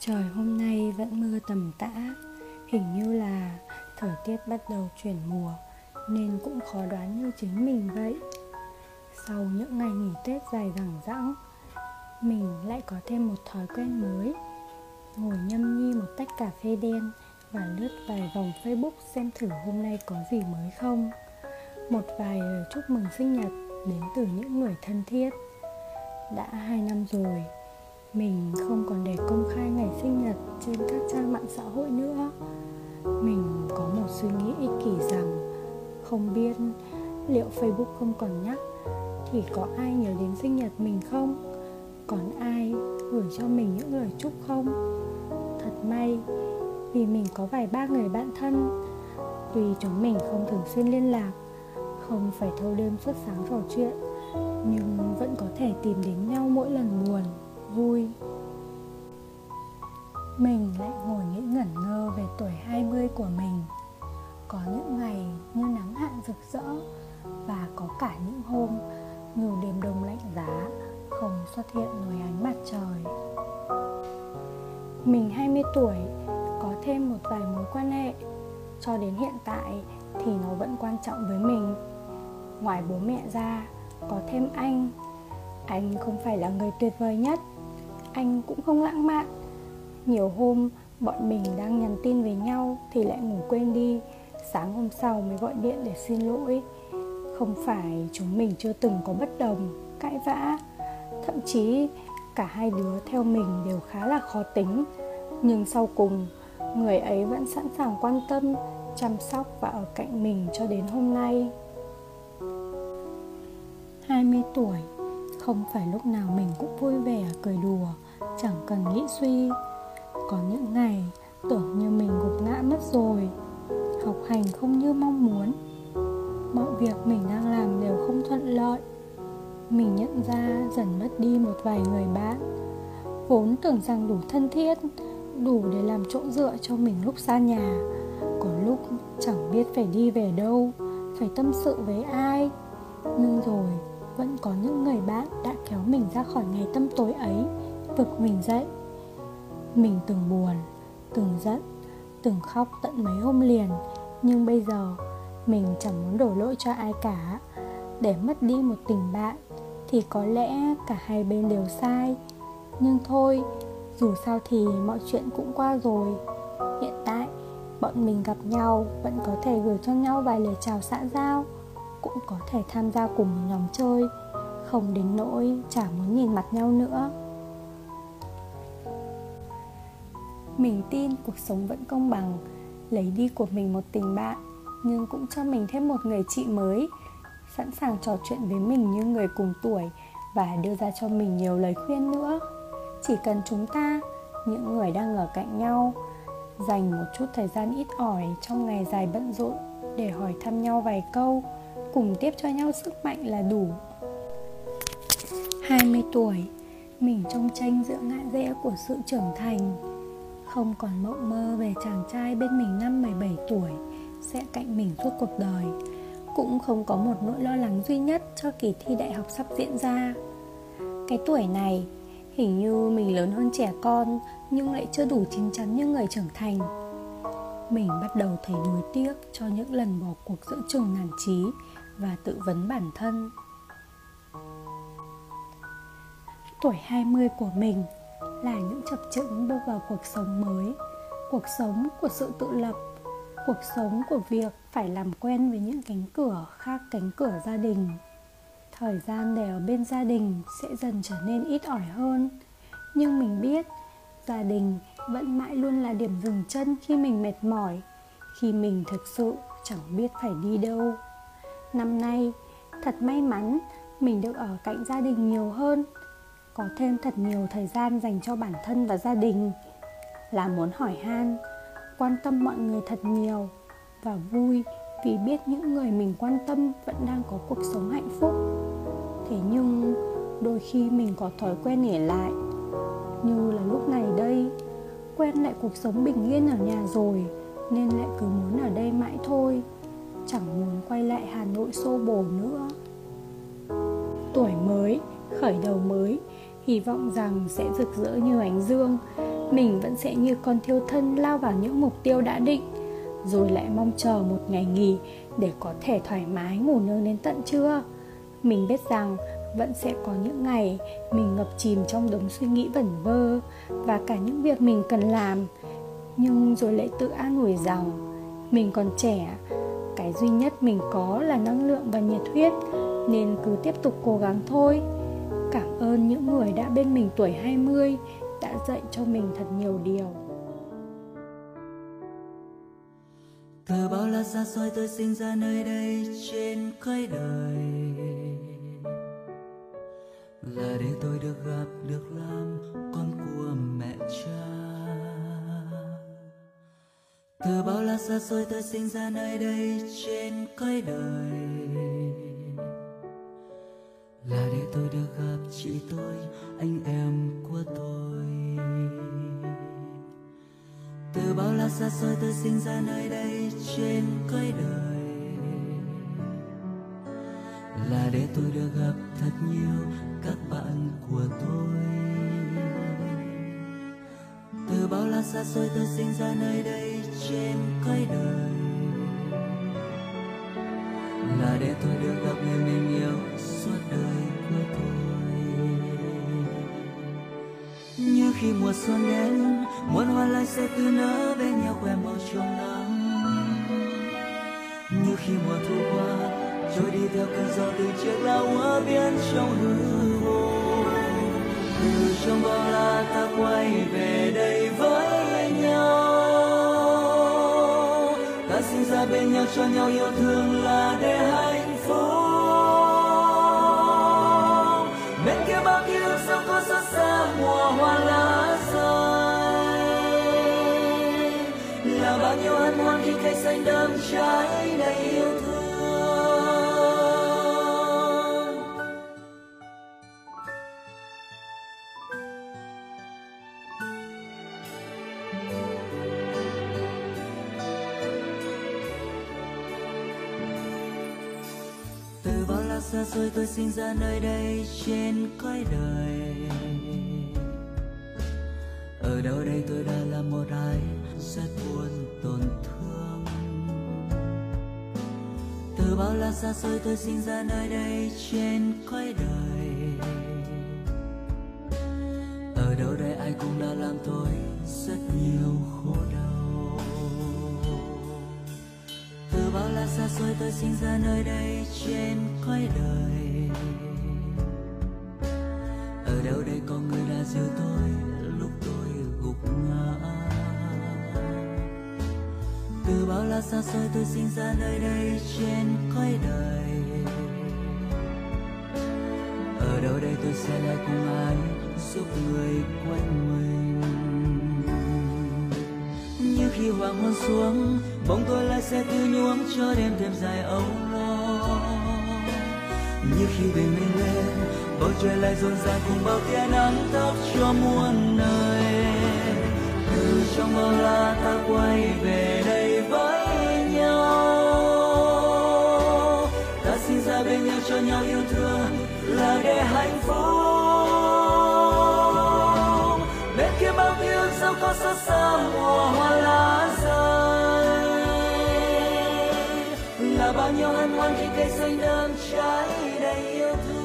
Trời, hôm nay vẫn mưa tầm tã. Hình như là thời tiết bắt đầu chuyển mùa, Nên cũng khó đoán như chính mình vậy. Sau những ngày nghỉ Tết dài dằng dẵng, Mình lại có thêm một thói quen mới. Ngồi nhâm nhi một tách cà phê đen Và lướt vài vòng Facebook xem thử hôm nay có gì mới không. Một vài lời chúc mừng sinh nhật đến từ những người thân thiết. Đã hai năm rồi mình không còn để công khai ngày sinh nhật trên các trang mạng xã hội nữa. Mình có một suy nghĩ ích kỷ rằng không biết liệu facebook không còn nhắc thì có ai nhớ đến sinh nhật mình không? Còn ai gửi cho mình những lời chúc không? Thật may, vì mình có vài ba người bạn thân, tuy chúng mình không thường xuyên liên lạc, không phải thâu đêm suốt sáng trò chuyện, nhưng vẫn có thể tìm đến nhau mỗi lần buồn vui. Mình lại ngồi nghĩ ngẩn ngơ về tuổi 20 của mình. Có những ngày như nắng hạn rực rỡ Và có cả những hôm nhiều đêm đông lạnh giá Không xuất hiện nổi ánh mặt trời. Mình 20 tuổi, có thêm một vài mối quan hệ. Cho đến hiện tại thì nó vẫn quan trọng với mình. Ngoài bố mẹ ra, có thêm anh. Anh không phải là người tuyệt vời nhất anh cũng không lãng mạn. Nhiều hôm, bọn mình đang nhắn tin với nhau thì lại ngủ quên đi. Sáng hôm sau mới gọi điện để xin lỗi. Không phải chúng mình chưa từng có bất đồng, cãi vã. Thậm chí, cả hai đứa theo mình đều khá là khó tính. Nhưng sau cùng, người ấy vẫn sẵn sàng quan tâm, chăm sóc và ở cạnh mình cho đến hôm nay. 20 tuổi không phải lúc nào mình cũng vui vẻ, cười đùa, chẳng cần nghĩ suy. Có những ngày, tưởng như mình gục ngã mất rồi, học hành không như mong muốn. Mọi việc mình đang làm đều không thuận lợi. Mình nhận ra dần mất đi một vài người bạn. Vốn tưởng rằng đủ thân thiết, đủ để làm chỗ dựa cho mình lúc xa nhà. Có lúc chẳng biết phải đi về đâu, phải tâm sự với ai. Nhưng rồi vẫn có những người bạn đã kéo mình ra khỏi ngày tâm tối ấy, vực mình dậy. Mình từng buồn, từng giận, từng khóc tận mấy hôm liền, nhưng bây giờ mình chẳng muốn đổ lỗi cho ai cả. Để mất đi một tình bạn thì có lẽ cả hai bên đều sai. Nhưng thôi, dù sao thì mọi chuyện cũng qua rồi. Hiện tại, bọn mình gặp nhau vẫn có thể gửi cho nhau vài lời chào xã giao cũng có thể tham gia cùng một nhóm chơi, không đến nỗi chả muốn nhìn mặt nhau nữa. Mình tin cuộc sống vẫn công bằng, lấy đi của mình một tình bạn, nhưng cũng cho mình thêm một người chị mới, sẵn sàng trò chuyện với mình như người cùng tuổi và đưa ra cho mình nhiều lời khuyên nữa. Chỉ cần chúng ta, những người đang ở cạnh nhau, dành một chút thời gian ít ỏi trong ngày dài bận rộn để hỏi thăm nhau vài câu cùng tiếp cho nhau sức mạnh là đủ. 20 tuổi, mình trong tranh giữa ngã rẽ của sự trưởng thành. Không còn mộng mơ về chàng trai bên mình năm 17 tuổi, sẽ cạnh mình suốt cuộc đời. Cũng không có một nỗi lo lắng duy nhất cho kỳ thi đại học sắp diễn ra. Cái tuổi này, hình như mình lớn hơn trẻ con, nhưng lại chưa đủ chín chắn như người trưởng thành. Mình bắt đầu thấy nuối tiếc cho những lần bỏ cuộc giữa chừng nản trí và tự vấn bản thân. Tuổi 20 của mình là những chập chững bước vào cuộc sống mới, cuộc sống của sự tự lập, cuộc sống của việc phải làm quen với những cánh cửa khác cánh cửa gia đình. Thời gian để ở bên gia đình sẽ dần trở nên ít ỏi hơn, nhưng mình biết gia đình vẫn mãi luôn là điểm dừng chân khi mình mệt mỏi, khi mình thực sự chẳng biết phải đi đâu năm nay, thật may mắn, mình được ở cạnh gia đình nhiều hơn. Có thêm thật nhiều thời gian dành cho bản thân và gia đình. Là muốn hỏi han, quan tâm mọi người thật nhiều và vui vì biết những người mình quan tâm vẫn đang có cuộc sống hạnh phúc. Thế nhưng, đôi khi mình có thói quen nghỉ lại. Như là lúc này đây, quen lại cuộc sống bình yên ở nhà rồi, nên lại cứ muốn ở đây mãi thôi chẳng muốn quay lại hà nội xô bồ nữa. Tuổi mới, khởi đầu mới, hy vọng rằng sẽ rực rỡ như ánh dương. Mình vẫn sẽ như con thiêu thân lao vào những mục tiêu đã định. Rồi lại mong chờ một ngày nghỉ để có thể thoải mái ngủ nướng đến tận trưa. Mình biết rằng vẫn sẽ có những ngày mình ngập chìm trong đống suy nghĩ vẩn vơ và cả những việc mình cần làm. Nhưng rồi lại tự an ủi rằng mình còn trẻ cái duy nhất mình có là năng lượng và nhiệt huyết nên cứ tiếp tục cố gắng thôi. Cảm ơn những người đã bên mình tuổi 20 đã dạy cho mình thật nhiều điều. Từ bao la xa xôi tôi sinh ra nơi đây trên cõi đời. Là để tôi được gặp, được làm con của mẹ cha. Từ bao la xa xôi tôi sinh ra nơi đây trên cõi đời. Là để tôi được gặp chị tôi, anh em của tôi. Từ bao la xa xôi tôi sinh ra nơi đây trên cõi đời. Là để tôi được gặp thật nhiều các bạn của tôi. Từ bao la xa xôi tôi sinh ra nơi đây trên cõi đời là để tôi được gặp người mình yêu suốt đời của tôi. Như khi mùa xuân đến, muôn hoa lại sẽ tươi nở bên nhau quen màu trong nắng. Như khi mùa thu qua trôi đi theo cơn gió từ chiếc lá hoa biến trong hư vô. Từ trong bao la ta quay về ta bên nhau cho nhau yêu thương là để hạnh phúc bên kia bao ký sao có xa xa, mùa hoa lá rơi. Là bao nhiêu hân hoan khi cây xanh đơm trái đầy yêu thương xa xôi tôi sinh ra nơi đây trên cõi đời. Ở đâu đây tôi đã là một ai rất buồn tổn thương. Từ bao la xa xôi tôi sinh ra nơi đây trên cõi đời. Ở đâu đây ai cũng đã làm tôi rất nhiều khổ đau. Xa xôi, tôi sinh ra nơi đây trên cõi đời. Ở đâu đây có người đã dìu tôi lúc tôi gục ngã? Từ bao la xa xôi, tôi sinh ra nơi đây trên cõi đời. Ở đâu đây tôi sẽ lại cùng ai giúp người quanh mình? Khi hoàng hôn xuống, bóng tôi lại sẽ cứ nhuốm cho đêm thêm dài âu lo. Như khi bình minh lên bầu trời lại rộn ràng cùng bao tia nắng thắp cho muôn nơi. Từ trong bao la ta quay về bao nhiêu hân hoan khi cây xanh đơm trái đầy yêu thương.